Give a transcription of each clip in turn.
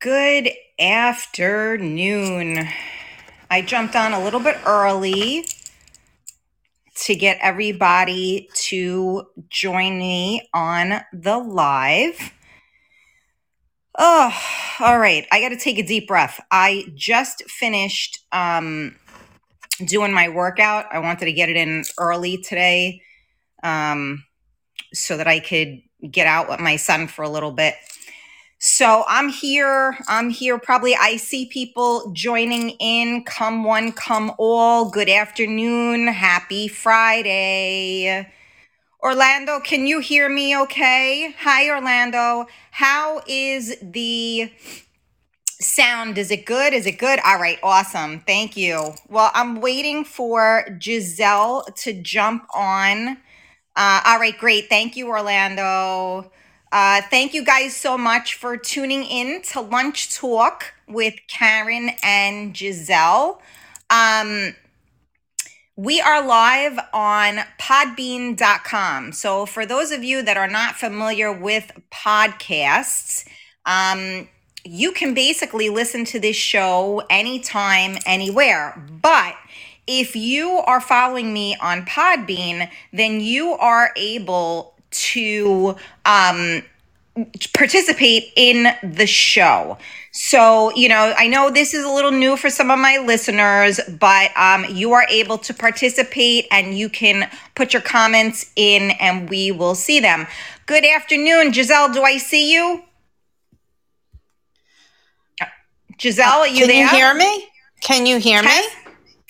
Good afternoon. I jumped on a little bit early to get everybody to join me on the live. Oh, all right. I got to take a deep breath. I just finished um, doing my workout. I wanted to get it in early today um, so that I could get out with my son for a little bit. So I'm here. I'm here. Probably I see people joining in. Come one, come all. Good afternoon. Happy Friday. Orlando, can you hear me okay? Hi, Orlando. How is the sound? Is it good? Is it good? All right, awesome. Thank you. Well, I'm waiting for Giselle to jump on. Uh, all right, great. Thank you, Orlando. Uh, thank you guys so much for tuning in to Lunch Talk with Karen and Giselle. Um, we are live on podbean.com. So, for those of you that are not familiar with podcasts, um, you can basically listen to this show anytime, anywhere. But if you are following me on Podbean, then you are able to um, participate in the show. So, you know, I know this is a little new for some of my listeners, but um, you are able to participate and you can put your comments in and we will see them. Good afternoon, Giselle. Do I see you? Giselle, are you Can there? Can you hear me? Can you hear me? Test-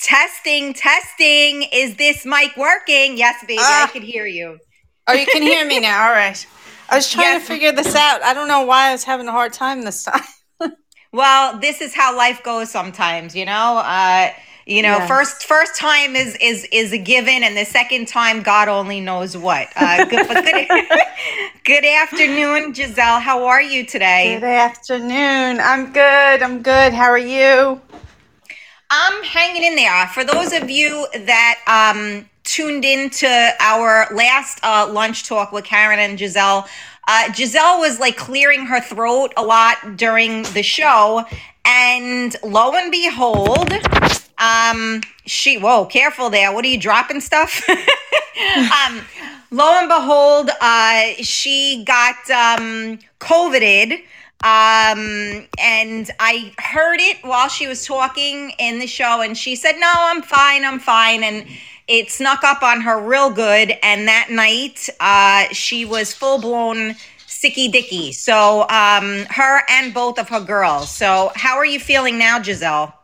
testing, testing. Is this mic working? Yes, baby, Ah. I can hear you. Oh, you can hear me now. All right. I was trying Yes. to figure this out. I don't know why I was having a hard time this time. Well, this is how life goes sometimes, you know. Uh, you know, Yeah. first first time is is is a given, and the second time, God only knows what. Uh, good, good, good afternoon, Giselle. How are you today? Good afternoon. I'm good. I'm good. How are you? I'm hanging in there. For those of you that um, tuned in to our last uh, lunch talk with Karen and Giselle, uh, Giselle was like clearing her throat a lot during the show. And lo and behold, um, she, whoa, careful there. What are you dropping stuff? um, lo and behold, uh, she got um. Um, and I heard it while she was talking in the show, and she said, No, I'm fine, I'm fine. And it snuck up on her real good. And that night, uh, she was full blown sicky dicky. So, um, her and both of her girls. So, how are you feeling now, Giselle?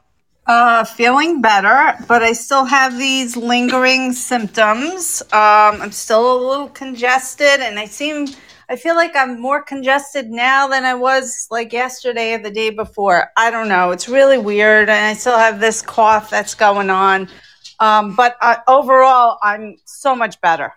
Uh, feeling better, but I still have these lingering symptoms. Um, I'm still a little congested, and I seem, I feel like I'm more congested now than I was like yesterday or the day before. I don't know. It's really weird, and I still have this cough that's going on. Um, but uh, overall, I'm so much better.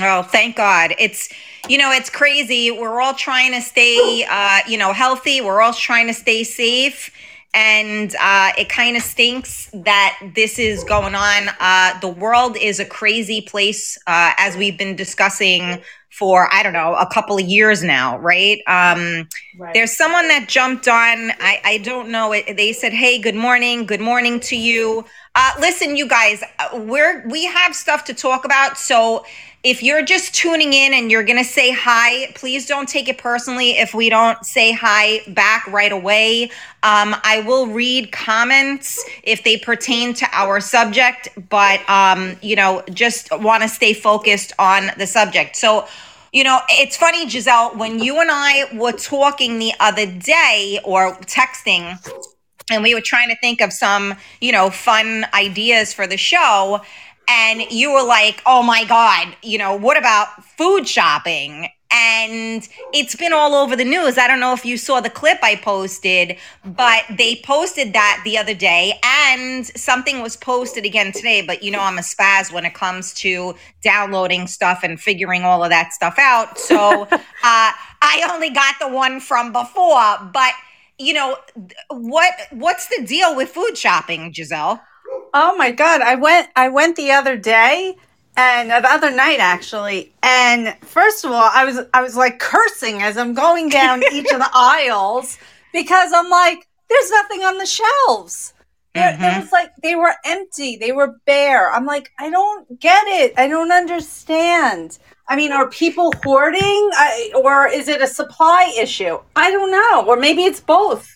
Oh, thank God. It's, you know, it's crazy. We're all trying to stay, uh, you know, healthy. We're all trying to stay safe. And uh, it kind of stinks that this is going on. Uh, the world is a crazy place, uh, as we've been discussing for, I don't know, a couple of years now, right? Um, there's someone that jumped on. I, I don't know. It, they said, "Hey, good morning. Good morning to you." Uh, listen, you guys, uh, we're we have stuff to talk about. So if you're just tuning in and you're gonna say hi, please don't take it personally if we don't say hi back right away. Um, I will read comments if they pertain to our subject, but um, you know, just want to stay focused on the subject. So. You know, it's funny, Giselle, when you and I were talking the other day or texting, and we were trying to think of some, you know, fun ideas for the show. And you were like, oh my God, you know, what about food shopping? And it's been all over the news. I don't know if you saw the clip I posted, but they posted that the other day, and something was posted again today. But you know, I'm a spaz when it comes to downloading stuff and figuring all of that stuff out. So uh, I only got the one from before, but you know what what's the deal with food shopping giselle Oh my god, I went I went the other day and the other night actually. And first of all, I was I was like cursing as I'm going down each of the aisles because I'm like, there's nothing on the shelves. There, mm-hmm. It was like they were empty, they were bare. I'm like, I don't get it. I don't understand. I mean, are people hoarding, I, or is it a supply issue? I don't know, or maybe it's both.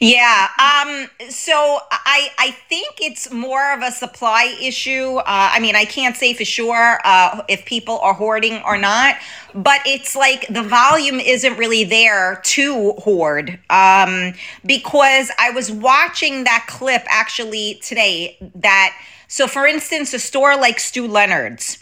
Yeah. Um, so I I think it's more of a supply issue. Uh, I mean, I can't say for sure uh, if people are hoarding or not, but it's like the volume isn't really there to hoard. Um, because I was watching that clip actually today. That so, for instance, a store like Stu Leonard's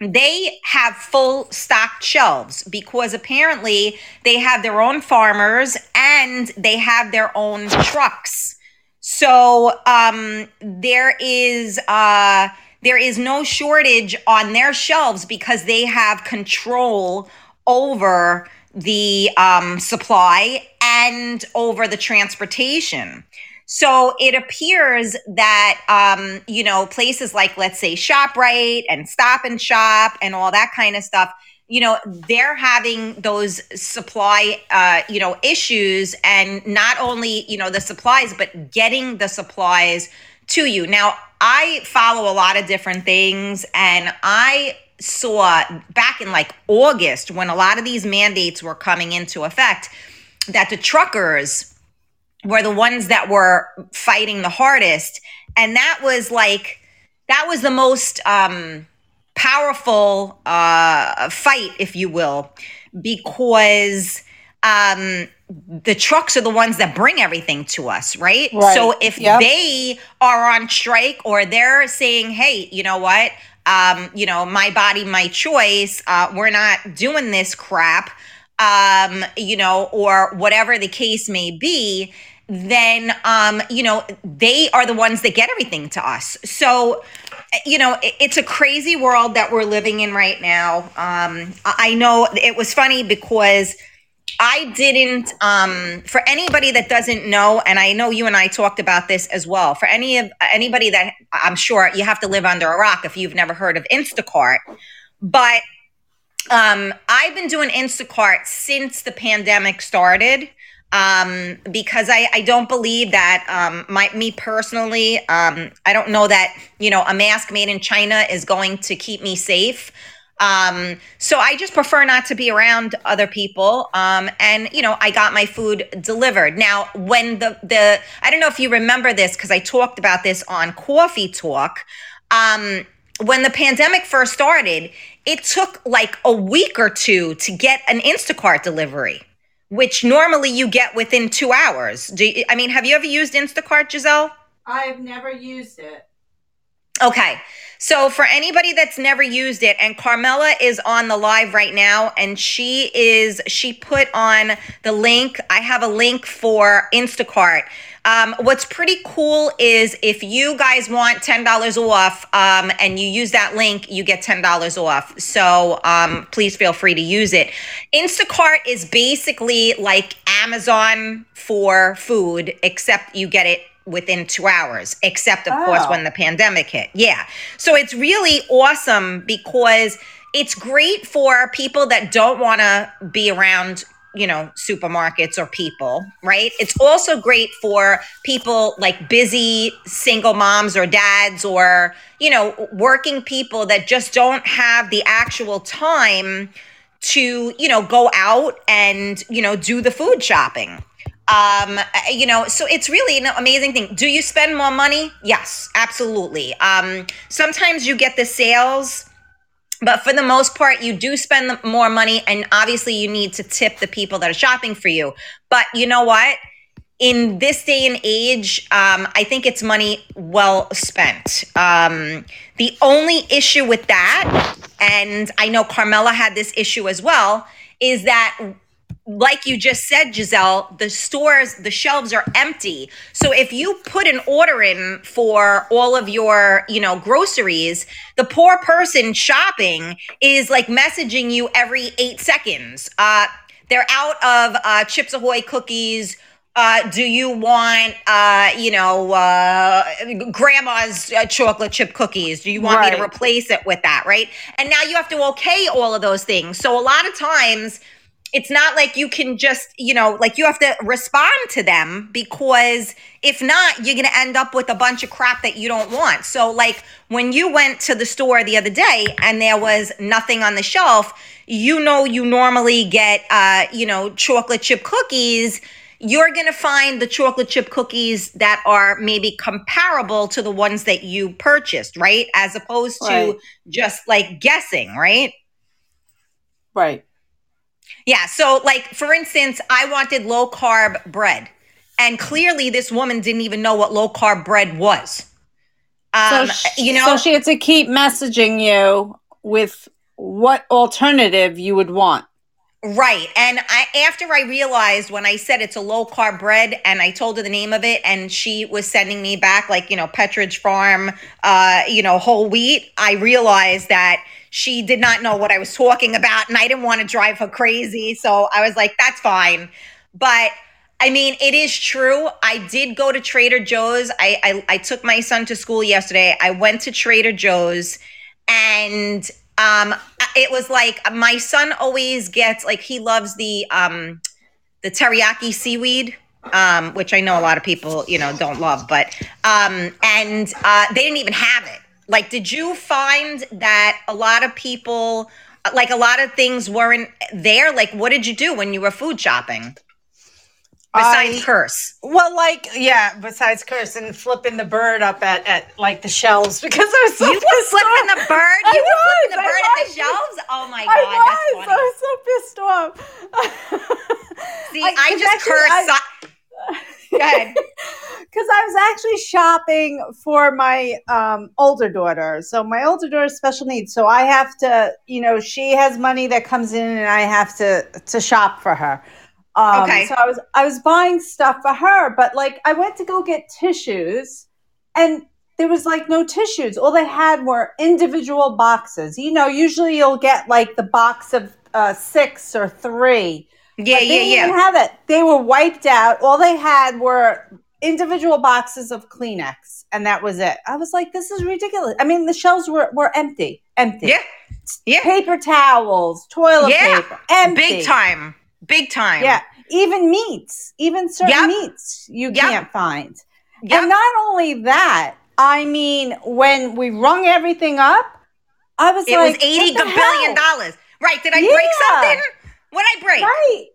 they have full stocked shelves because apparently they have their own farmers and they have their own trucks. So um, there is uh, there is no shortage on their shelves because they have control over the um, supply and over the transportation. So it appears that, um, you know, places like, let's say, ShopRite and Stop and Shop and all that kind of stuff, you know, they're having those supply, uh, you know, issues and not only, you know, the supplies, but getting the supplies to you. Now, I follow a lot of different things and I saw back in like August when a lot of these mandates were coming into effect that the truckers were the ones that were fighting the hardest and that was like that was the most um powerful uh fight if you will because um the trucks are the ones that bring everything to us right, right. so if yep. they are on strike or they're saying hey you know what um you know my body my choice uh we're not doing this crap um you know or whatever the case may be then um, you know they are the ones that get everything to us. So you know it's a crazy world that we're living in right now. Um, I know it was funny because. I didn't um for anybody that doesn't know and I know you and I talked about this as well. For any of anybody that I'm sure you have to live under a rock if you've never heard of Instacart. But um I've been doing Instacart since the pandemic started um, because I, I don't believe that um, my, me personally, um, I don't know that, you know, a mask made in China is going to keep me safe. Um, so I just prefer not to be around other people. Um, and you know, I got my food delivered. Now, when the the I don't know if you remember this because I talked about this on Coffee Talk. Um, when the pandemic first started, it took like a week or two to get an Instacart delivery which normally you get within two hours. Do you, I mean, have you ever used Instacart, Giselle? I've never used it. Okay. So for anybody that's never used it, and Carmela is on the live right now, and she is she put on the link. I have a link for Instacart. Um, what's pretty cool is if you guys want $10 off um, and you use that link, you get $10 off. So um, please feel free to use it. Instacart is basically like Amazon for food, except you get it within two hours, except, of oh. course, when the pandemic hit. Yeah. So it's really awesome because it's great for people that don't want to be around you know, supermarkets or people, right? It's also great for people like busy single moms or dads or, you know, working people that just don't have the actual time to, you know, go out and, you know, do the food shopping. Um, you know, so it's really an amazing thing. Do you spend more money? Yes, absolutely. Um, sometimes you get the sales but for the most part, you do spend more money, and obviously, you need to tip the people that are shopping for you. But you know what? In this day and age, um, I think it's money well spent. Um, the only issue with that, and I know Carmela had this issue as well, is that like you just said, Giselle, the stores, the shelves are empty. So if you put an order in for all of your, you know, groceries, the poor person shopping is like messaging you every eight seconds. Uh, they're out of uh, Chips Ahoy cookies. Uh, do you want, uh, you know, uh, grandma's uh, chocolate chip cookies? Do you want me to replace it with that? Right. And now you have to okay all of those things. So a lot of times it's not like you can just, you know, like you have to respond to them because if not, you're going to end up with a bunch of crap that you don't want. So, like when you went to the store the other day and there was nothing on the shelf, you know, you normally get, uh, you know, chocolate chip cookies. You're going to find the chocolate chip cookies that are maybe comparable to the ones that you purchased, right? As opposed to just like guessing, right? Right. Yeah. So, like, for instance, I wanted low carb bread. And clearly, this woman didn't even know what low carb bread was. Um, so sh- you know, so she had to keep messaging you with what alternative you would want. right. And I, after I realized when I said it's a low carb bread and I told her the name of it, and she was sending me back, like, you know, Pepperidge Farm, uh, you know, whole wheat, I realized that she did not know what I was talking about. And I didn't want to drive her crazy. So I was like, that's fine. But I mean, it is true. I did go to Trader Joe's. I, I I took my son to school yesterday. I went to Trader Joe's, and um, it was like my son always gets like he loves the um the teriyaki seaweed. Um, which I know a lot of people, you know, don't love, but um, and uh, they didn't even have it. Like, did you find that a lot of people, like a lot of things weren't there? Like, what did you do when you were food shopping? Besides I- curse. Well, like yeah. Besides curse and flipping the bird up at, at like the shelves because I was so You were flipping off. the bird? I You were flipping the I bird at the shelves? Oh my I God, was. that's funny. I was so pissed off. See, I- I, just actually, curse. I- Go ahead. Because I was actually shopping for my um, older daughter. So my older daughter has special needs. So I have to, you know, she has money that comes in, and I have to to shop for her. Um, Okay. So I was I was buying stuff for her, but like I went to go get tissues, and there was like no tissues. All they had were individual boxes. You know, usually you'll get like the box of uh, six or three. Yeah, they yeah, didn't yeah. have it. They were wiped out. All they had were individual boxes of Kleenex, and that was it. I was like, this is ridiculous. I mean, the shelves were, were empty, empty. Yeah, yeah. Paper towels, toilet Yeah. paper, empty. Big time. Big time. Yeah. Even meats, even certain Yep. meats you Yep. can't find. Yep. And not only that, I mean, when we rung everything up, I was It like, was eighty billion hell? dollars. Right. Did I break something? What I break? Right.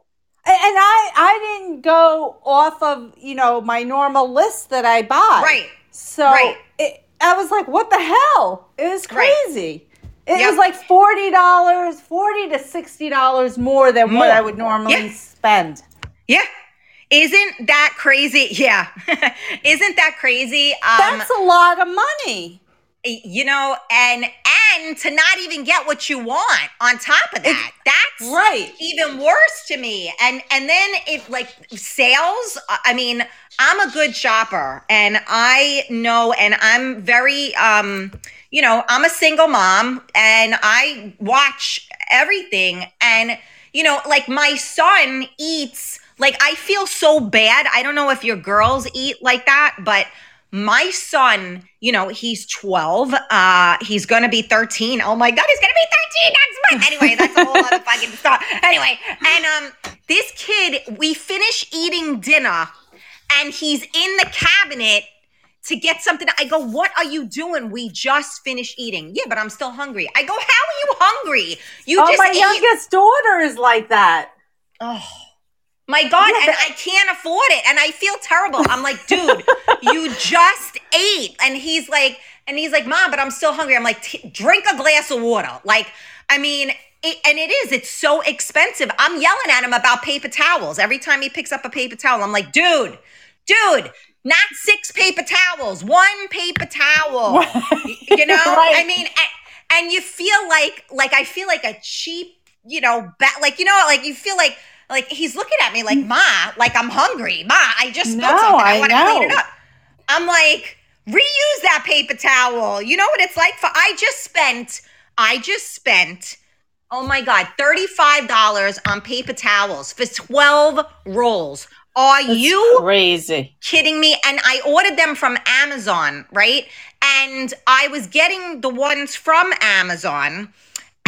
And I I didn't go off of, you know, my normal list that I buy. Right. So Right. it, I was like, what the hell? It was Right. crazy. It Yep. was like forty dollars, forty to sixty dollars more than what I would normally Yeah. spend. Yeah. Isn't that crazy? Yeah. Isn't that crazy? Um, That's a lot of money. you know, and to not even get what you want on top of that. That's Right. even worse to me. And and then if like sales, I mean, I'm a good shopper and I know and I'm very um you know, I'm a single mom and I watch everything and you know, like my son eats like I feel so bad. I don't know if your girls eat like that, but my son, you know, he's 12. Uh, he's gonna be 13. Oh my god, he's gonna be 13 next month. Anyway, that's a whole other fucking stuff. Anyway, and um, this kid, we finish eating dinner, and he's in the cabinet to get something. I go, what are you doing? We just finished eating. Yeah, but I'm still hungry. I go, how are you hungry? You oh, just my ate. youngest daughter is like that. Oh my God. Yeah, and but- I can't afford it. And I feel terrible. I'm like, dude, you just ate. And he's like, and he's like, Mom, but I'm still hungry. I'm like, "T- drink a glass of water. Like, I mean, it, and it is, it's so expensive. I'm yelling at him about paper towels. Every time he picks up a paper towel, I'm like, dude, dude, not six paper towels, one paper towel. you know, Right. I mean, and, and you feel like, like, I feel like a cheap, you know, ba- like, you know, like you feel like, like he's looking at me like, mm. Ma, like I'm hungry. Ma, I just spilled No, something. I, I want to clean it up. I'm like, reuse that paper towel. You know what it's like for I just spent, I just spent, oh my God, $35 on paper towels for 12 rolls. Are That's you crazy? kidding me? And I ordered them from Amazon, right? And I was getting the ones from Amazon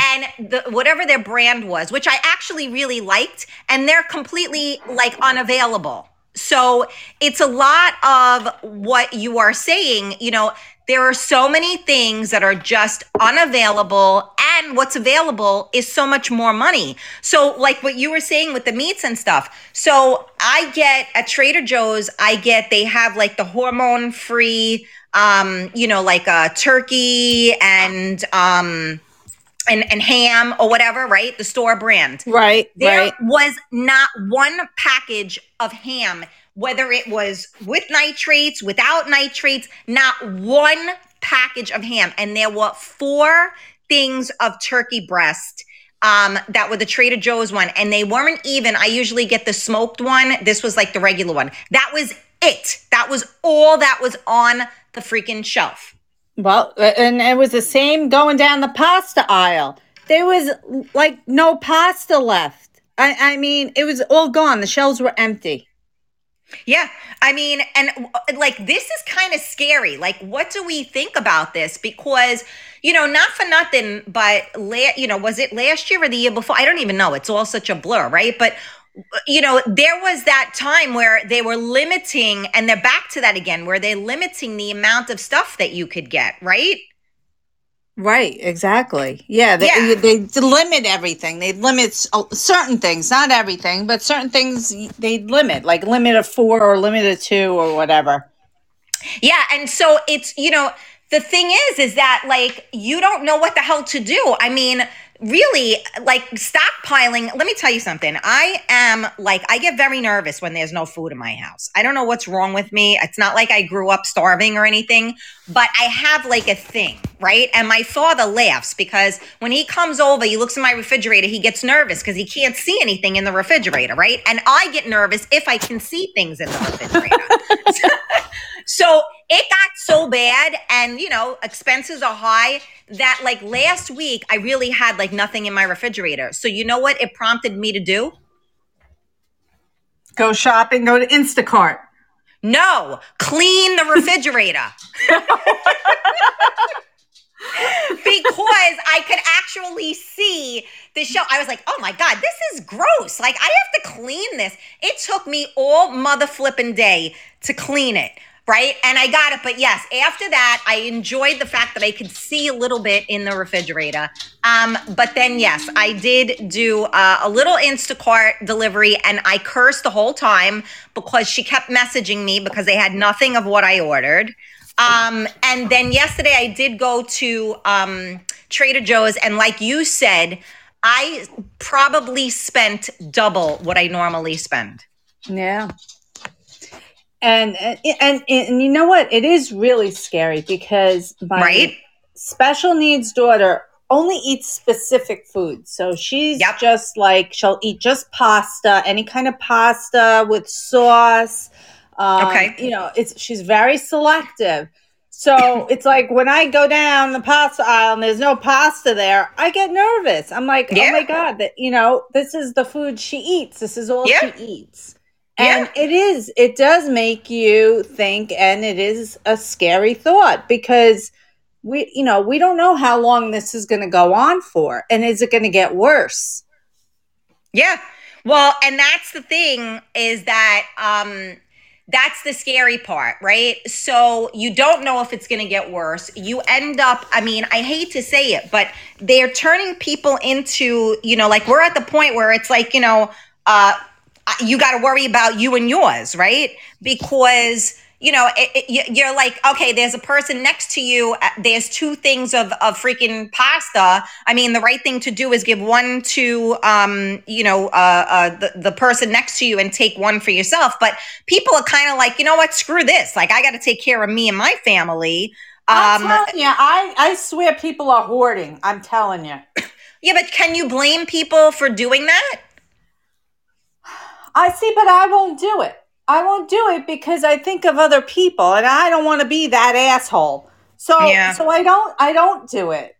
and the whatever their brand was, which I actually really liked, and they're completely like unavailable. So it's a lot of what you are saying, you know, there are so many things that are just unavailable and what's available is so much more money. So like what you were saying with the meats and stuff. So I get at Trader Joe's, I get they have like the hormone free um, you know, like a turkey and um and, and ham or whatever, right? The store brand. Right, There right. was not one package of ham, whether it was with nitrates, without nitrates, not one package of ham. And there were four things of turkey breast um, that were the Trader Joe's one. And they weren't even, I usually get the smoked one. This was like the regular one. That was it. That was all that was on the freaking shelf. Well, and it was the same going down the pasta aisle. There was like no pasta left. I, I mean, it was all gone. The shelves were empty. Yeah. I mean, and like this is kind of scary. Like, what do we think about this? Because, you know, not for nothing, but, la- you know, was it last year or the year before? I don't even know. It's all such a blur, right? But, you know, there was that time where they were limiting, and they're back to that again, where they're limiting the amount of stuff that you could get, right? Right, exactly. Yeah, they, Yeah. they limit everything. They limit uh, certain things, not everything, but certain things they limit, like limit of four or limit of two or whatever. Yeah, and so it's you know the thing is is that like you don't know what the hell to do. I mean, really like stockpiling, let me tell you something. I am like I get very nervous when there's no food in my house. I don't know what's wrong with me. It's not like I grew up starving or anything, but I have like a thing, right? And my father laughs because when he comes over, he looks in my refrigerator, he gets nervous because he can't see anything in the refrigerator, right? And I get nervous if I can see things in the refrigerator. So it got so bad, and you know, expenses are high that like last week I really had like nothing in my refrigerator. So you know what it prompted me to do? Go shopping, go to Instacart. No, clean the refrigerator. because I could actually see the show. I was like, oh my God, this is gross. Like, I have to clean this. It took me all mother flipping day to clean it. Right. And I got it. But yes, after that, I enjoyed the fact that I could see a little bit in the refrigerator. Um, but then, yes, I did do uh, a little Instacart delivery and I cursed the whole time because she kept messaging me because they had nothing of what I ordered. Um, and then yesterday I did go to um, Trader Joe's, and like you said, I probably spent double what I normally spend. Yeah. And, and and and you know what? It is really scary because my Right? special needs daughter only eats specific foods. So she's Yep. just like she'll eat just pasta, any kind of pasta with sauce. Um, Okay. You know, it's she's very selective. So it's like when I go down the pasta aisle and there's no pasta there, I get nervous. I'm like, Yeah. oh my god, that you know, this is the food she eats. This is all Yeah. she eats. And it is, it does make you think, and it is a scary thought because we, you know, we don't know how long this is going to go on for. And is it going to get worse? Yeah. Well, and that's the thing is that um that's the scary part, right? So you don't know if it's going to get worse. You end up, I mean, I hate to say it, but they're turning people into, you know, like we're at the point where it's like, you know, uh you got to worry about you and yours, right? Because you know, it, it, you- you're like, okay, there's a person next to you. uh, There's two things of, of freaking pasta. I mean, the right thing to do is give one to, um, you know, uh, uh, the, the person next to you and take one for yourself. But people are kind of like, you know what? Screw this. Like, I got to take care of me and my family. I'm Um, telling you, I, I swear people are hoarding. I'm telling you. yeah, but can you blame people for doing that? I see, but I won't do it. I won't do it because I think of other people and I don't want to be that asshole. So, Yeah. so I don't, I don't do it.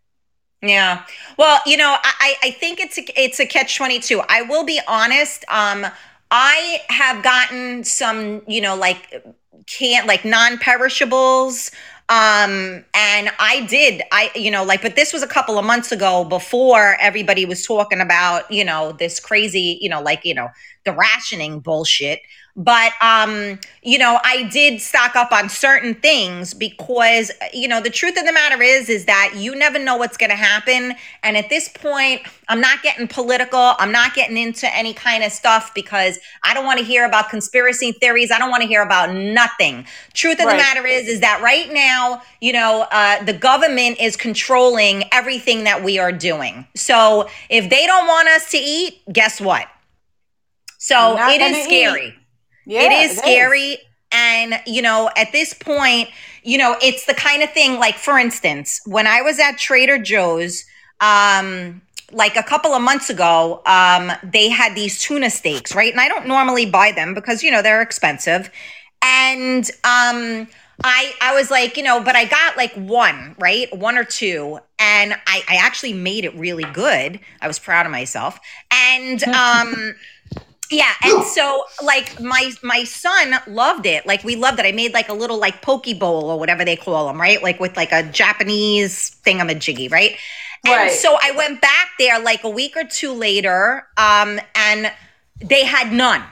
Yeah. Well, you know, I, I think it's a, it's a catch 22. I will be honest. Um, I have gotten some, you know, like can't like non-perishables um and i did i you know like but this was a couple of months ago before everybody was talking about you know this crazy you know like you know the rationing bullshit but um you know i did stock up on certain things because you know the truth of the matter is is that you never know what's going to happen. And at this point i'm not getting political. I'm not getting into any kind of stuff because i don't want to hear about conspiracy theories. I don't want to hear about nothing. Truth of right. the matter is is that right now you know uh, the government is controlling everything that we are doing. So if they don't want us to eat guess what? So it is scary eat. Yeah, it is it scary. Is. And, you know, at this point, you know, it's the kind of thing like, for instance, when I was at Trader Joe's, um, like a couple of months ago, um, they had these tuna steaks, right? And I don't normally buy them because, you know, they're expensive. And, um, I I was like, you know, but I got like one, right? One or two. And I, I actually made it really good. I was proud of myself. And um yeah, and so like my my son loved it. Like we loved it. I made like a little like poke bowl or whatever they call them, right? Like with like a Japanese thingamajiggy, right? And so I went back there like a week or two later, um, and they had none.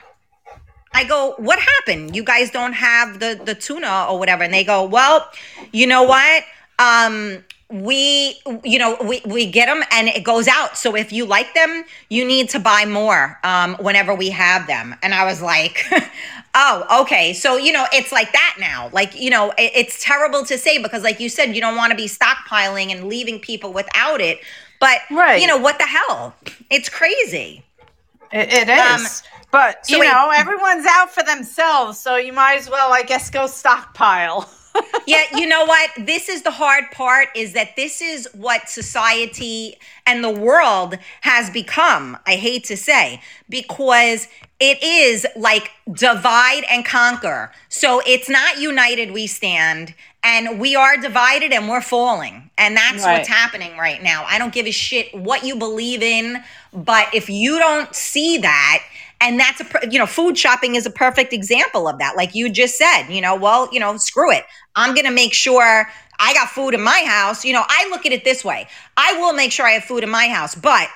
I go, what happened? You guys don't have the the tuna or whatever, and they go, well, you know what? Um, we you know we, we get them and it goes out. So if you like them you need to buy more um, whenever we have them. And i was like oh okay. So you know it's like that now. Like you know it, it's terrible to say because like you said you don't want to be stockpiling and leaving people without it. But right. you know what the hell? It's crazy. It, it is. Um, but so you know everyone's out for themselves. So you might as well i guess go stockpile yeah, you know what? This is the hard part is that this is what society and the world has become. I hate to say, because it is like divide and conquer. So it's not united we stand and we are divided and we're falling. And that's right. what's happening right now. I don't give a shit what you believe in, but if you don't see that, and that's a you know food shopping is a perfect example of that. Like you just said you know well you know screw it. I'm gonna make sure i got food in my house. You know i look at it this way. I will make sure i have food in my house but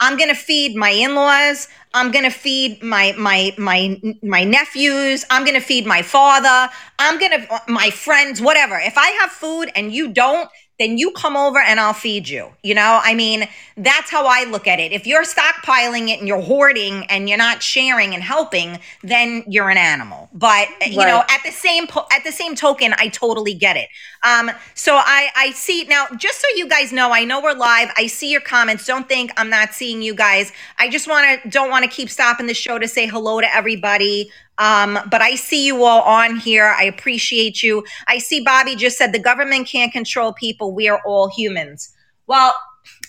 i'm gonna feed my in-laws. I'm gonna feed my my my my nephews. I'm gonna feed my father. I'm gonna my friends whatever. If i have food and you don't then you come over and I'll feed you. You know, I mean, that's how I look at it. If you're stockpiling it and you're hoarding and you're not sharing and helping, then you're an animal. But you right. know, at the same po- at the same token, I totally get it. Um, so I I see now. Just so you guys know, I know we're live. I see your comments. Don't think I'm not seeing you guys. I just want to don't want to keep stopping the show to say hello to everybody. Um, but I see you all on here. I appreciate you. I see Bobby just said the government can't control people. We are all humans. Well,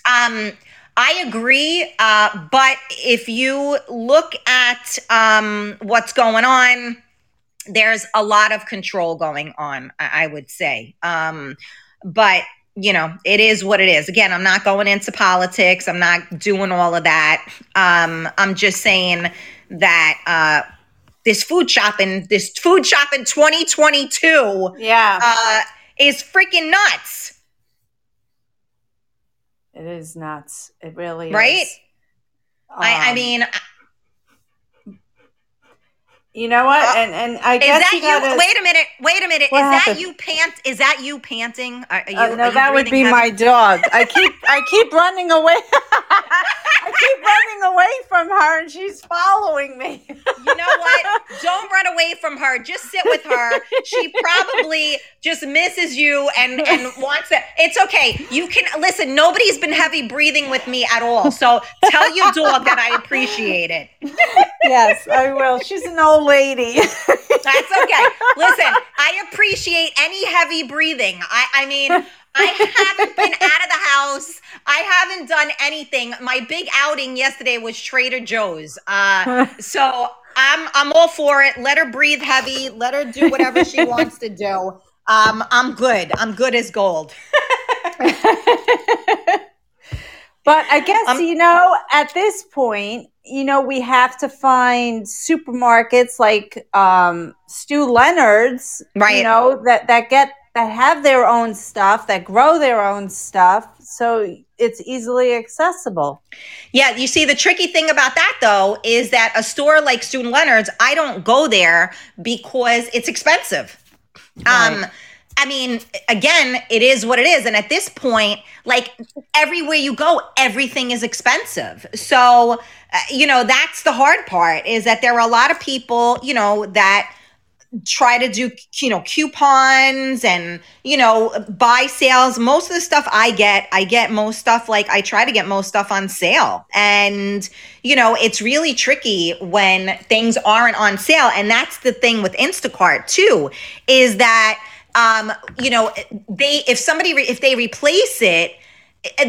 um, I agree. Uh, but if you look at um, what's going on, there's a lot of control going on, I, I would say. Um, but you know, it is what it is. Again, I'm not going into politics. I'm not doing all of that. Um, I'm just saying that uh, this food shopping, this food shopping 2022, yeah, uh, is freaking nuts. It is nuts. It really right? is. Right? I, I um, mean, you know what? Uh, and and I guess that you, gotta, you, Wait a minute. Wait a minute. Is happened? that you pant? Is that you panting? Are, are you, uh, no, that would be my dog. I keep I keep running away. Keep running away from her, and she's following me. you know what? Don't run away from her. Just sit with her. She probably just misses you and and wants it. It's okay. You can listen. Nobody's been heavy breathing with me at all. So tell your dog that I appreciate it. yes, I will. She's an old lady. That's okay. Listen, I appreciate any heavy breathing. I, I mean, I haven't been out of the house. I haven't done anything. My big outing yesterday was Trader Joe's. Uh, so I'm I'm all for it. Let her breathe heavy. Let her do whatever she wants to do. Um, I'm good. I'm good as gold. But I guess, Um, you know, at this point, you know, we have to find supermarkets like um, Stu Leonard's, Right. you know, that, that get that have their own stuff, that grow their own stuff, so it's easily accessible. Yeah, you see, the tricky thing about that though is that a store like Stu Leonard's, I don't go there because it's expensive. Um, I mean, again, it is what it is. And at this point, like everywhere you go, everything is expensive. So, uh, you know, that's the hard part is that there are a lot of people, you know, that try to do you know coupons and you know buy sales. Most of the stuff i get i get most stuff like i try to get most stuff on sale. And you know it's really tricky when things aren't on sale. And that's the thing with instacart too is that um you know they if somebody re- if they replace it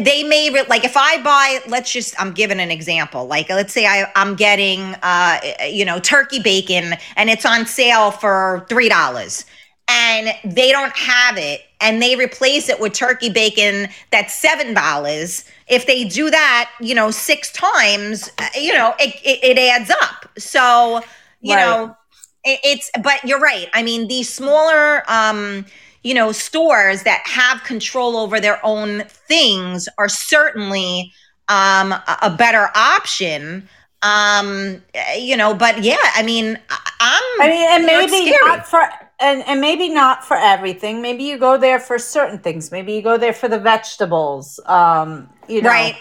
they may re- like if i buy let's just i'm giving an example. Like let's say I, i'm getting uh you know turkey bacon and it's on sale for three dollars and they don't have it and they replace it with turkey bacon that's seven dollars. If they do that you know six times uh, you know it, it, it adds up. So you Right. know it, it's but you're right. I mean these smaller um you know stores that have control over their own things are certainly um a, better option um you know but yeah i mean I- i'm I mean, and you know, it's maybe not for and, and maybe not for everything. Maybe you go there for certain things. Maybe you go there for the vegetables. Um, you know, right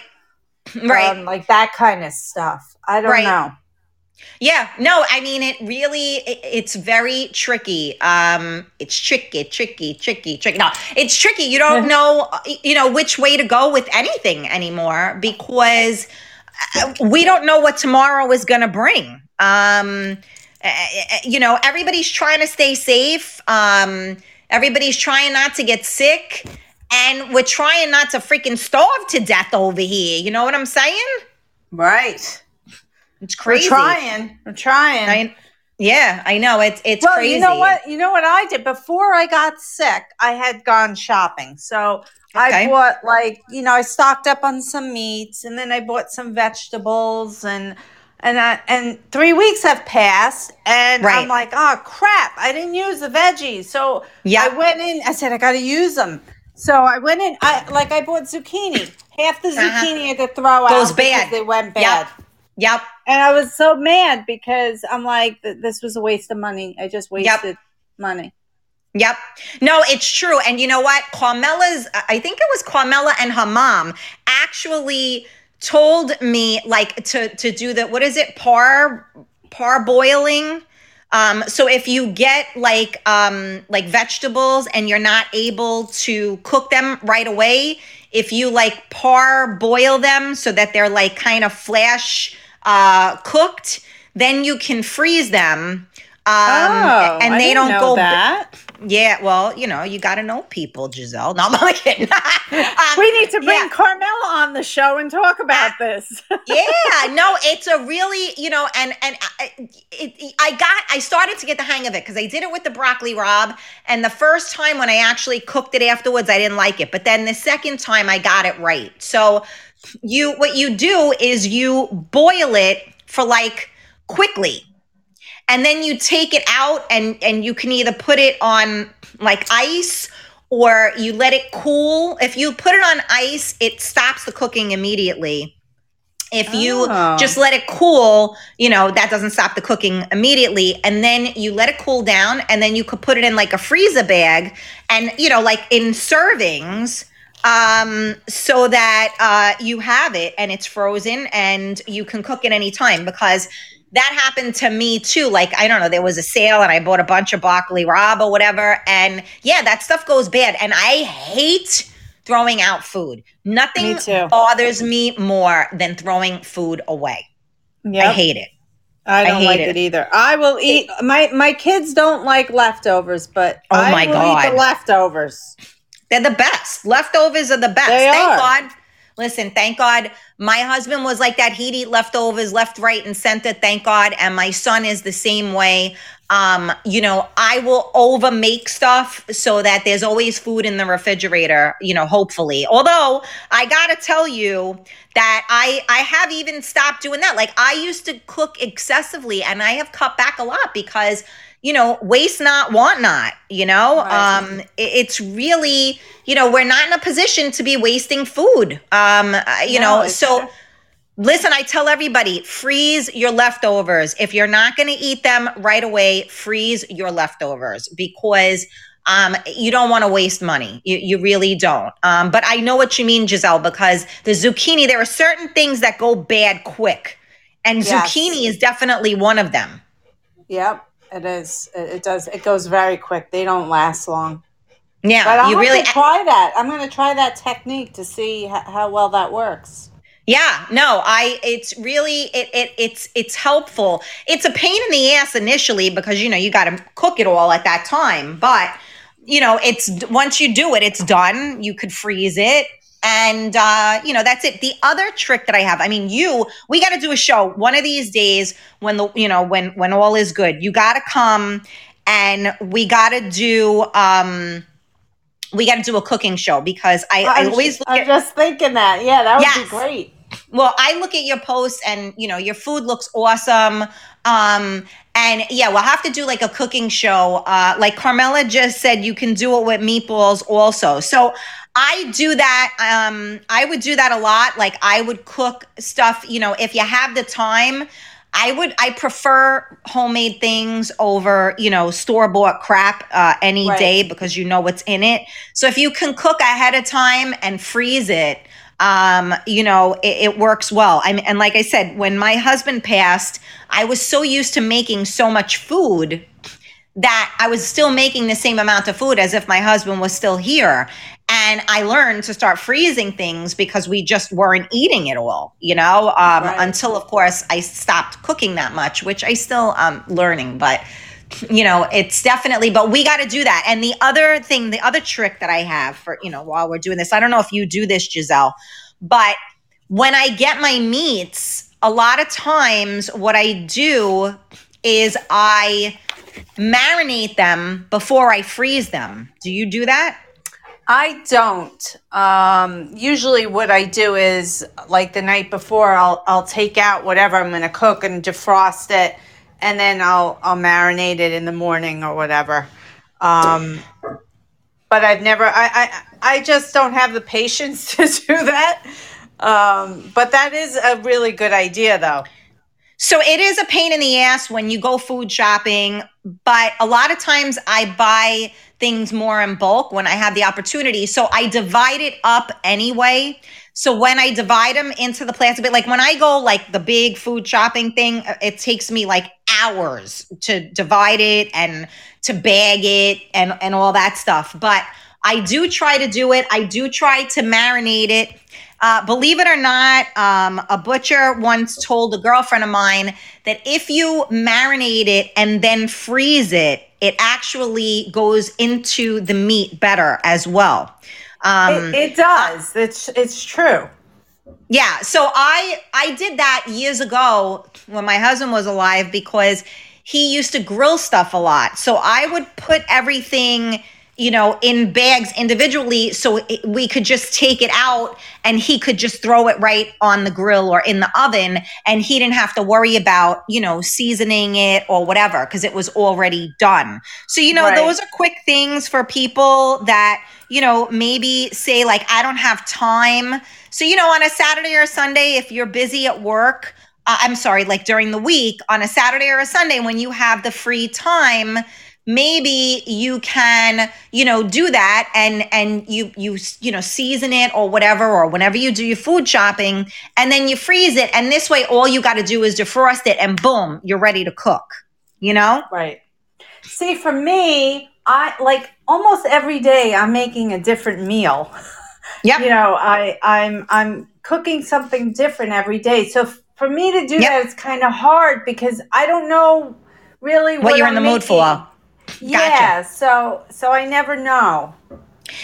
right um, like that kind of stuff. I don't Right. know. Yeah, no, I mean it really it, it's very tricky. Um it's tricky, tricky, tricky, tricky. No, it's tricky. You don't know you know which way to go with anything anymore because uh, we don't know what tomorrow is going to bring. Um uh, uh, you know, everybody's trying to stay safe. Um everybody's trying not to get sick and we're trying not to freaking starve to death over here. You know what I'm saying? Right. It's crazy. We're trying. We're trying. I, yeah, I know. It's it's well, crazy. you know what? You know what I did before I got sick. I had gone shopping, so Okay. I bought like you know I stocked up on some meats, and then I bought some vegetables, and and I, and three weeks have passed, and Right. I'm like, oh crap, I didn't use the veggies, so Yeah. I went in. I said I got to use them, so I went in. I like I bought zucchini. Half the Uh-huh. zucchini I had to throw Goes out because bad. they went bad. Yep. And I was so mad because I'm like, this was a waste of money. I just wasted money. Yep. No, it's true. And you know what? Carmela's, I think it was Carmela and her mom actually told me like to to do the what is it? Par par boiling. Um, so if you get like um like vegetables and you're not able to cook them right away, if you like par boil them so that they're like kind of flash uh cooked, then you can freeze them. Um and they don't go that. yeah, well, you know, you got to know people, Giselle. No, I'm kidding. Um, We need to bring yeah. Carmela on the show and talk about this. yeah, no, it's a really, you know, and and I, it, I got, I started to get the hang of it because I did it with the broccoli rabe, and the first time when I actually cooked it afterwards, I didn't like it, but then the second time I got it right. So you, what you do is you boil it for like quickly, and then you take it out and and you can either put it on like ice or you let it cool. If you put it on ice it stops the cooking immediately. If you Oh. just let it cool you know that doesn't stop the cooking immediately. And then you let it cool down and then you could put it in like a freezer bag and you know like in servings um so that uh you have it and it's frozen and you can cook it anytime because that happened to me too. Like, I don't know, there was a sale and I bought a bunch of broccoli rabe or whatever. And yeah, that stuff goes bad. And I hate throwing out food. Nothing Me bothers me more than throwing food away. Yeah, I hate it. I don't hate like it. it. either. I will eat my my kids don't like leftovers, but Oh I my will eat the leftovers. They're the best. Leftovers are the best. They Thank are. God. Listen, thank God my husband was like that. He'd eat leftovers left, right, and center, thank God. And my son is the same way. Um, you know, I will over make stuff so that there's always food in the refrigerator, you know, hopefully. Although I gotta tell you that I I have even stopped doing that. Like I used to cook excessively and I have cut back a lot because you know, waste not, want not, you know? Right. Um, it, it's really, you know, we're not in a position to be wasting food. Um, you no, know, so true. listen, I tell everybody, freeze your leftovers. If you're not going to eat them right away, freeze your leftovers because um, you don't want to waste money. You, you really don't. Um, but I know what you mean, Giselle, because the zucchini, there are certain things that go bad quick. And yes. zucchini is definitely one of them. Yep. It is. It, does. It goes very quick. They don't last long. Yeah, but I'm you really try that. I'm going to try that technique to see how, how well that works. Yeah, no, I it's really it, it it's it's helpful. It's a pain in the ass initially because you know you got to cook it all at that time, but you know, it's once you do it, it's done. You could freeze it and uh, you know that's it the other trick that i have i mean you we got to do a show one of these days when the you know when when all is good you got to come and we got to do um we got to do a cooking show because i, I always i'm at, just thinking that yeah that would yes. be great well i look at your posts and you know your food looks awesome um and yeah, we'll have to do like a cooking show. Uh, like Carmela just said, you can do it with meatballs also. So I do that. Um, I would do that a lot. Like I would cook stuff, you know, if you have the time. I would I prefer homemade things over, you know, store-bought crap uh, any right. day because you know what's in it. So if you can cook ahead of time and freeze it, um, you know, it, it works well. I mean, and like I said, when my husband passed, I was so used to making so much food that I was still making the same amount of food as if my husband was still here. And I learned to start freezing things because we just weren't eating it all, you know, um, right. until, of course, I stopped cooking that much, which I still um learning. But, you know, it's definitely, but we got to do that. And the other thing, the other trick that I have for, you know, while we're doing this, I don't know if you do this, Giselle, but when I get my meats, a lot of times what I do is I marinate them before I freeze them. Do you do that? I don't. Um, usually, what I do is like the night before, I'll I'll take out whatever I'm going to cook and defrost it, and then I'll I'll marinate it in the morning or whatever. Um, but I've never. I, I I just don't have the patience to do that. Um, but that is a really good idea, though. So it is a pain in the ass when you go food shopping, but a lot of times I buy things more in bulk when I have the opportunity. So I divide it up anyway. So when I divide them into the plastic, but like when I go like the big food shopping thing, uh, it takes me like hours to divide it and to bag it and and all that stuff. But I do try to do it. I do try to marinate it. Uh, believe it or not, um, a butcher once told a girlfriend of mine that if you marinate it and then freeze it, it actually goes into the meat better as well. Um, it, it does. It's it's true. Yeah. So I I did that years ago when my husband was alive because he used to grill stuff a lot. So I would put everything you know, in bags individually so it, we could just take it out and he could just throw it right on the grill or in the oven and he didn't have to worry about, you know, seasoning it or whatever because it was already done. So, you know, right. those are quick things for people that, you know, maybe say like I don't have time. So, you know, on a Saturday or Sunday if you're busy at work, uh, I'm sorry, like during the week on a Saturday or a Sunday when you have the free time, maybe you can you know do that and and you you you know season it or whatever or whenever you do your food shopping and then you freeze it. And this way all you got to do is defrost it and boom you're ready to cook you know? Right. See for me i like almost every day i'm making a different meal. Yeah you know i i'm i'm cooking something different every day. So for me to do yep. that it's kind of hard because i don't know really what, what you're I'm in the making. mood for yeah, so so I never know.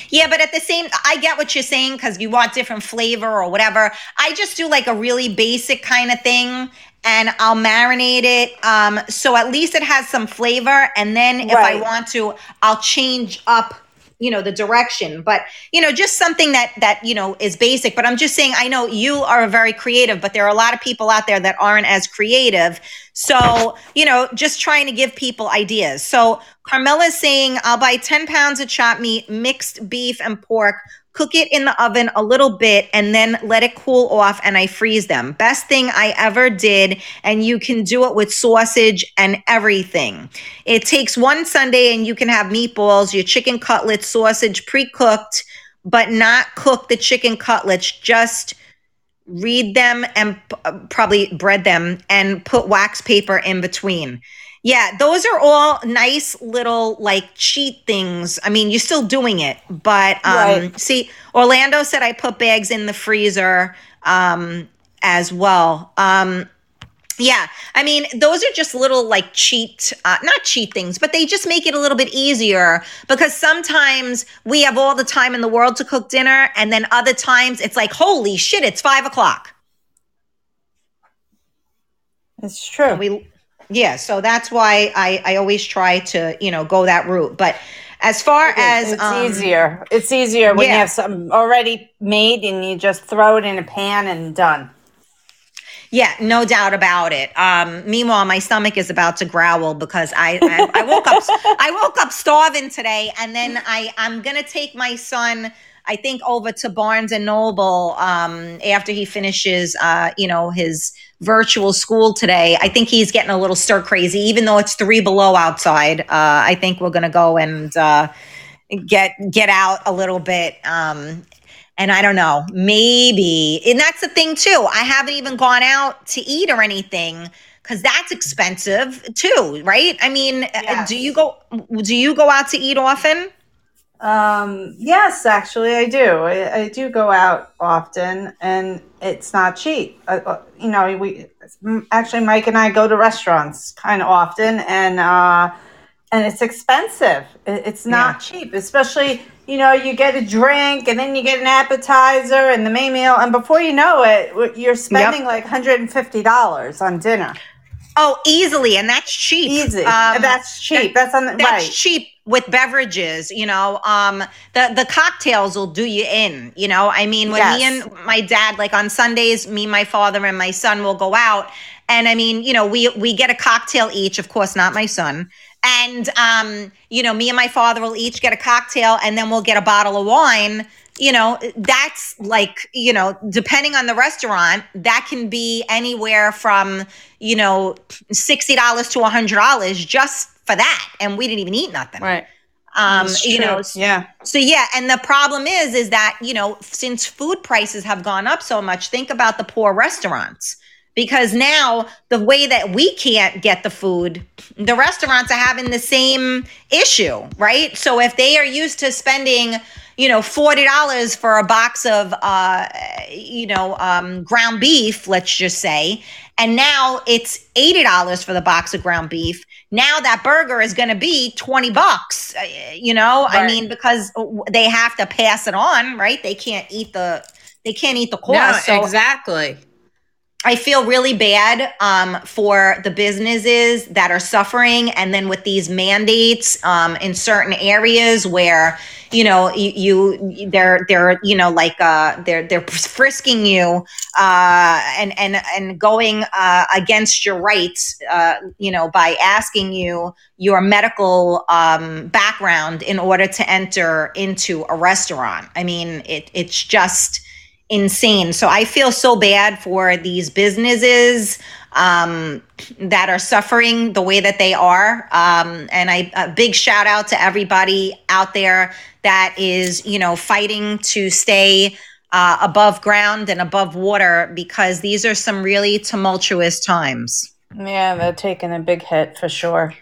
Yeah, but at the same, I get what you're saying because you want different flavor or whatever. I just do like a really basic kind of thing, and I'll marinate it um, so at least it has some flavor. And then if I want to, I'll change up, you know, the direction. But you know, just something that that you know is basic. But I'm just saying, I know you are very creative, but there are a lot of people out there that aren't as creative. So you know, just trying to give people ideas. So carmela Carmela's saying, I'll buy 10 pounds of chopped meat, mixed beef and pork, cook it in the oven a little bit, and then let it cool off, and I freeze them. Best thing I ever did, and you can do it with sausage and everything. It takes one Sunday, and you can have meatballs, your chicken cutlets, sausage pre cooked, but not cook the chicken cutlets, just read them and p- uh, probably bread them and put wax paper in between. Yeah, those are all nice little like cheat things. I mean, you're still doing it, but um Right. see, Orlando said I put bags in the freezer um as well. Um yeah, I mean, those are just little like cheat, uh, not cheat things, but they just make it a little bit easier because sometimes we have all the time in the world to cook dinner, and then other times it's like, holy shit, it's five o'clock. It's true. We, yeah, so that's why I I always try to you know go that route. But as far as it's um, easier. It's easier when you have something already made and you just throw it in a pan and done. Yeah, no doubt about it. Um, meanwhile, my stomach is about to growl because I, I I woke up I woke up starving today, and then I I'm gonna take my son. I think over to Barnes and Noble um, after he finishes, uh, you know, his virtual school today. I think he's getting a little stir crazy, even though it's three below outside. Uh, I think we're gonna go and uh, get get out a little bit um and i don't know maybe and that's the thing too i haven't even gone out to eat or anything because that's expensive too right i mean uh, Yes. do you go do you go out to eat often Um, yes, actually, I do. I, I do go out often, and it's not cheap. Uh, uh, you know, we actually Mike and I go to restaurants kind of often, and uh, and it's expensive. It, it's not cheap, especially you know you get a drink, and then you get an appetizer and the main meal, and before you know it, you're spending like hundred and fifty dollars on dinner. oh easily and that's cheap Easy. Um, that's cheap. that's on the that's right. cheap with beverages you know um the the cocktails will do you in you know? I mean when me and my dad like on sundays me my father and my son will go out and i mean you know we we get a cocktail each of course not my son and um you know me and my father will each get a cocktail and then we'll get a bottle of wine you know that's like you know depending on the restaurant that can be anywhere from you know $60 to $100 just for that and we didn't even eat nothing Right. um you know yeah. so yeah and the problem is is that you know since food prices have gone up so much think about the poor restaurants because now the way that we can't get the food the restaurants are having the same issue right so if they are used to spending you know $40 for a box of uh you know um ground beef let's just say and now it's $80 for the box of ground beef. Now that burger is going to be 20 bucks uh, you know? I mean because they have to pass it on right? They can't eat the they can't eat the No, cost so exactly. I feel really bad um, for the businesses that are suffering, and then with these mandates um, in certain areas where you know you, you they're they're you know like uh, they're they're frisking you uh, and and and going uh, against your rights, uh, you know, by asking you your medical um, background in order to enter into a restaurant. I mean, it it's just insane. So I feel so bad for these businesses um, that are suffering the way that they are. Um, and I a big shout out to everybody out there that is, you know, fighting to stay uh, above ground and above water because these are some really tumultuous times. Yeah, they're taking a big hit for sure.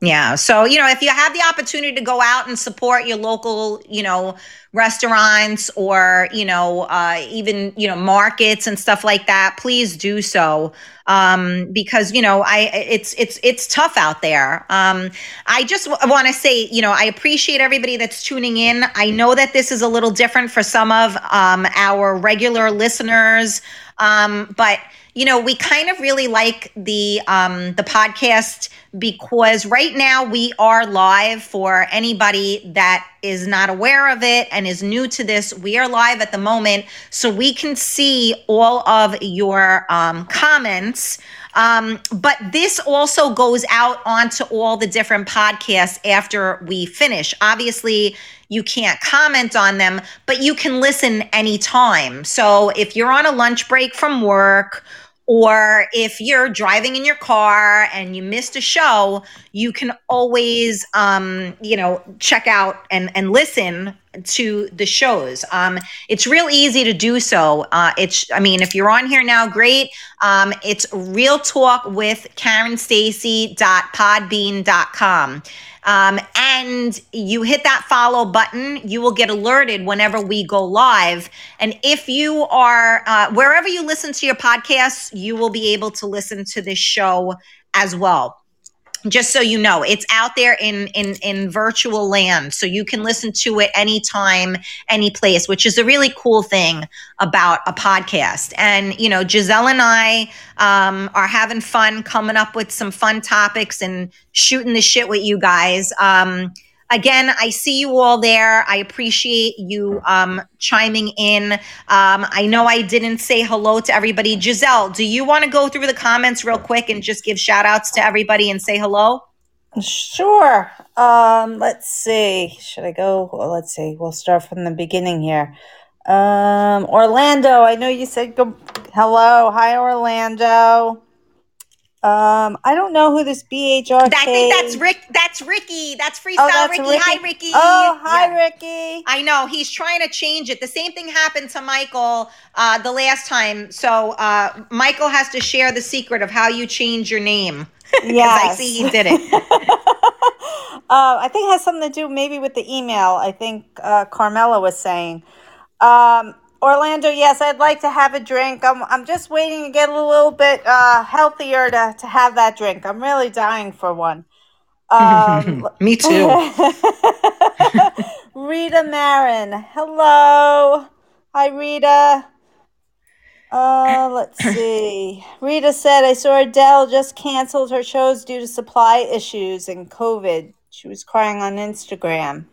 Yeah. So, you know, if you have the opportunity to go out and support your local, you know, restaurants or, you know, uh, even, you know, markets and stuff like that, please do so. Um, because, you know, I, it's, it's, it's tough out there. Um, I just w- want to say, you know, I appreciate everybody that's tuning in. I know that this is a little different for some of, um, our regular listeners. Um, but, you know, we kind of really like the um, the podcast because right now we are live for anybody that is not aware of it and is new to this. We are live at the moment, so we can see all of your um, comments. Um, but this also goes out onto all the different podcasts after we finish. Obviously, you can't comment on them, but you can listen anytime. So if you're on a lunch break from work, or if you're driving in your car and you missed a show, you can always, um, you know, check out and, and listen to the shows. Um, it's real easy to do so. Uh, it's, I mean, if you're on here now, great. Um, it's real talk with Karen Stacy.podbean.com. Um, and you hit that follow button, you will get alerted whenever we go live. And if you are, uh, wherever you listen to your podcasts, you will be able to listen to this show as well just so you know it's out there in in in virtual land so you can listen to it anytime any place which is a really cool thing about a podcast. And you know giselle and i um, are having fun coming up with some fun topics and shooting the shit with you guys. Um, again, I see you all there. I appreciate you um, chiming in. Um, I know I didn't say hello to everybody. Giselle, do you want to go through the comments real quick and just give shout outs to everybody and say hello? Sure. Um, let's see. Should I go? Well, let's see. We'll start from the beginning here. Um, Orlando, I know you said go, hello. Hi, Orlando. Um, I don't know who this BHRK. I think that's Rick. That's Ricky. That's freestyle Oh, that's Ricky. Ricky. Hi, Ricky. Oh, hi, Yeah. Ricky. I know he's trying to change it. The same thing happened to Michael uh, the last time. So uh, Michael has to share the secret of how you change your name. 'Cause I see he did it. Uh, I think it has something to do maybe with the email. I think uh, Carmela was saying. Um, Orlando, yes, I'd like to have a drink. I'm, I'm just waiting to get a little bit uh, healthier to, to have that drink. I'm really dying for one. Um, Me too. Rita Marin, hello. Hi, Rita. Uh, let's see. Rita said, I saw Adele just canceled her shows due to supply issues and COVID. She was crying on Instagram.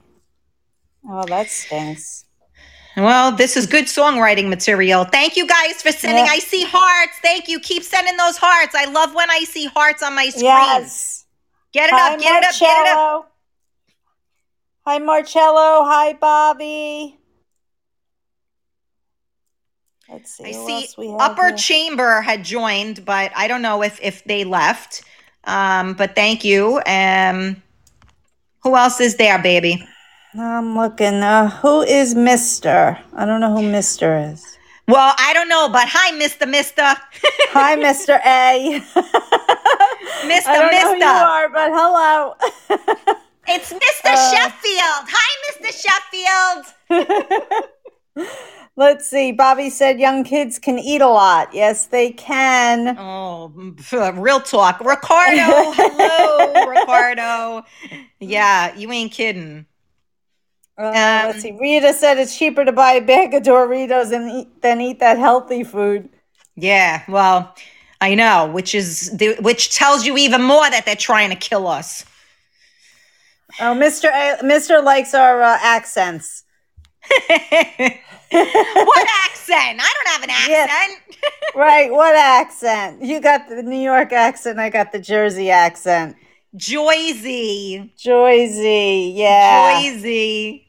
Oh, that stinks. Well, this is good songwriting material. Thank you guys for sending. Yeah. I see hearts. Thank you. Keep sending those hearts. I love when I see hearts on my screen. Yes. Get it Hi, up. Get it up. Get it up. Hi, Marcello. Hi, Bobby. Let's see. I see else we have Upper here. Chamber had joined, but I don't know if if they left. Um, but thank you. Um, who else is there, baby? I'm looking. Uh, who is Mister? I don't know who Mister is. Well, I don't know, but hi, Mister Mister, Hi, Mister A. Mister I don't know who you Mister. are, but hello. It's Mister Uh, Sheffield. Hi, Mister Sheffield. Let's see. Bobby said young kids can eat a lot. Yes, they can. Oh, real talk, Ricardo. Hello, Ricardo. Yeah, you ain't kidding. Uh, Um, let's see. Rita said it's cheaper to buy a bag of Doritos and eat, than eat that healthy food. Yeah, well, I know, which is the, which tells you even more that they're trying to kill us. Oh, Mr. A, Mr. likes our uh, accents. what accent? I don't have an Yeah. accent. Right. What accent? You got the New York accent. I got the Jersey accent. Joyzy. Joyzy. Yeah. Joyzy.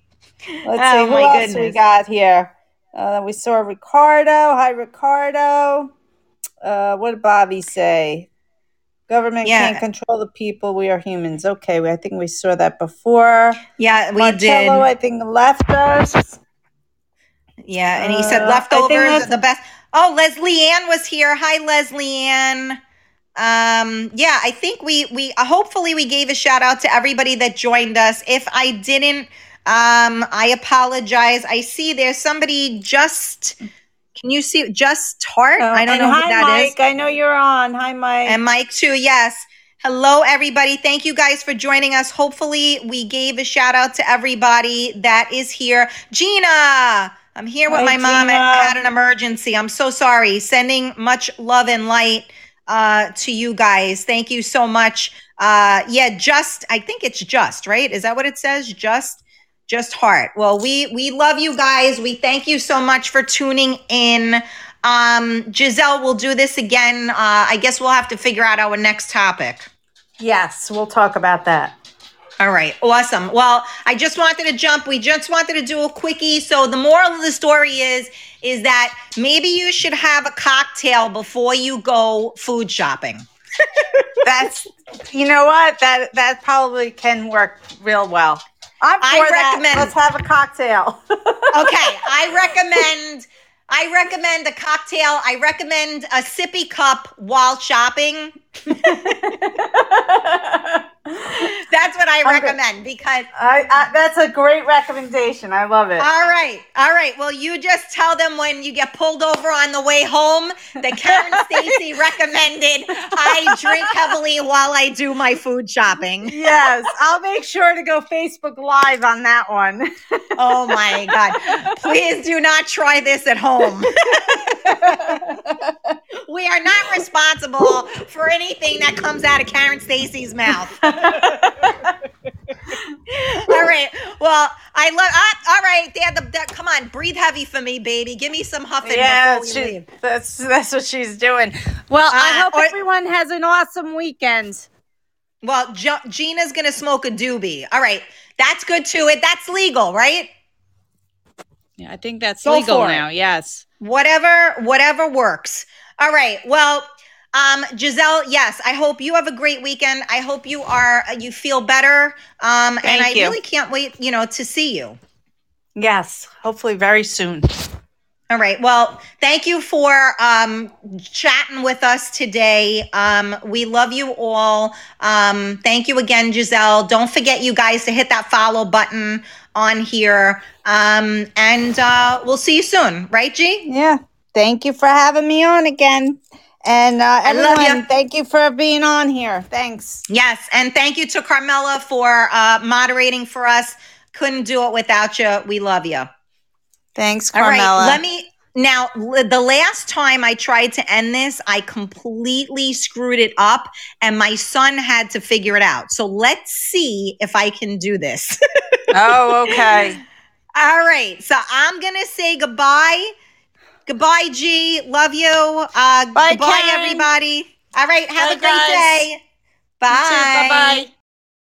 Let's Oh, see who else we got here. Uh, we saw Ricardo. Hi, Ricardo. Uh, what did Bobby say? Government Yeah. can't control the people. We are humans. Okay, we, I think we saw that before. Yeah, we Marcello, I think, left us. Yeah, and he said Uh, leftovers are the best. Oh, Leslie Ann was here. Hi, Leslie Ann. um, yeah, I think we we uh, hopefully we gave a shout out to everybody that joined us. If I didn't, um, I apologize. I see there's somebody just. Can you see just Tart? Oh, I don't know hi, who that is. Mike. I know you're on. Hi, Mike. And Mike too, yes. Hello, everybody. Thank you guys for joining us. Hopefully, we gave a shout out to everybody that is here. Gina, I'm here with Hi, my mom. I Gina. had an emergency. I'm so sorry. Sending much love and light uh, to you guys. Thank you so much. Uh, yeah, just, I think it's just, right? Is that what it says? Just just heart. Well we we love you guys. We thank you so much for tuning in. Um giselle will do this again. Uh i guess we'll have to figure out our next topic. Yes, we'll talk about that. all right awesome. Well i just wanted to jump we just wanted to do a quickie. So the moral of the story is is that maybe you should have a cocktail before you go food shopping. That's you know what? That that probably can work real well. I'm for I that. recommend- Let's have a cocktail. okay i recommend i recommend a cocktail i recommend a sippy cup while shopping That's what I recommend because. I, I, that's a great recommendation. I love it. All right, all right. Well, you just tell them when you get pulled over on the way home that Karen Stacy recommended I drink heavily while I do my food shopping. yes, I'll make sure to go Facebook Live on that one. Oh my God! Please do not try this at home. We are not responsible for anything that comes out of Karen Stacy's mouth. all right. Well, I love. Ah, all right, Dad. The, the, come on, breathe heavy for me, baby. Give me some huffing yeah, before she, leave. that's that's what she's doing. Well, I Uh, hope or- everyone has an awesome weekend. Well, jo- Gina's gonna smoke a doobie. All right, that's good too. It that's legal, right? Yeah, I think that's Go legal for it. now. Yes. Whatever, whatever works. All right. Well, um, Giselle, yes, I hope you have a great weekend. I hope you are you feel better. Um, and I you. really can't wait, you know, to see you. Yes. Hopefully, very soon. All right. Well, thank you for um, chatting with us today. Um, we love you all. Um, thank you again, Giselle. Don't forget, you guys, to hit that follow button on here. Um, and uh, we'll see you soon, right, G? Yeah. Thank you for having me on again. And uh, everyone, thank you for being on here. Thanks. Yes. And thank you to Carmela for uh, moderating for us. Couldn't do it without you. We love you. Thanks, All right, let me now. The last time I tried to end this, I completely screwed it up, and my son had to figure it out. So let's see if I can do this. oh, okay. All right, so I'm gonna say goodbye. Goodbye, G. Love you. Uh, Bye, goodbye, Karen. everybody. All right, have Bye, a great guys. day. Bye. Bye bye.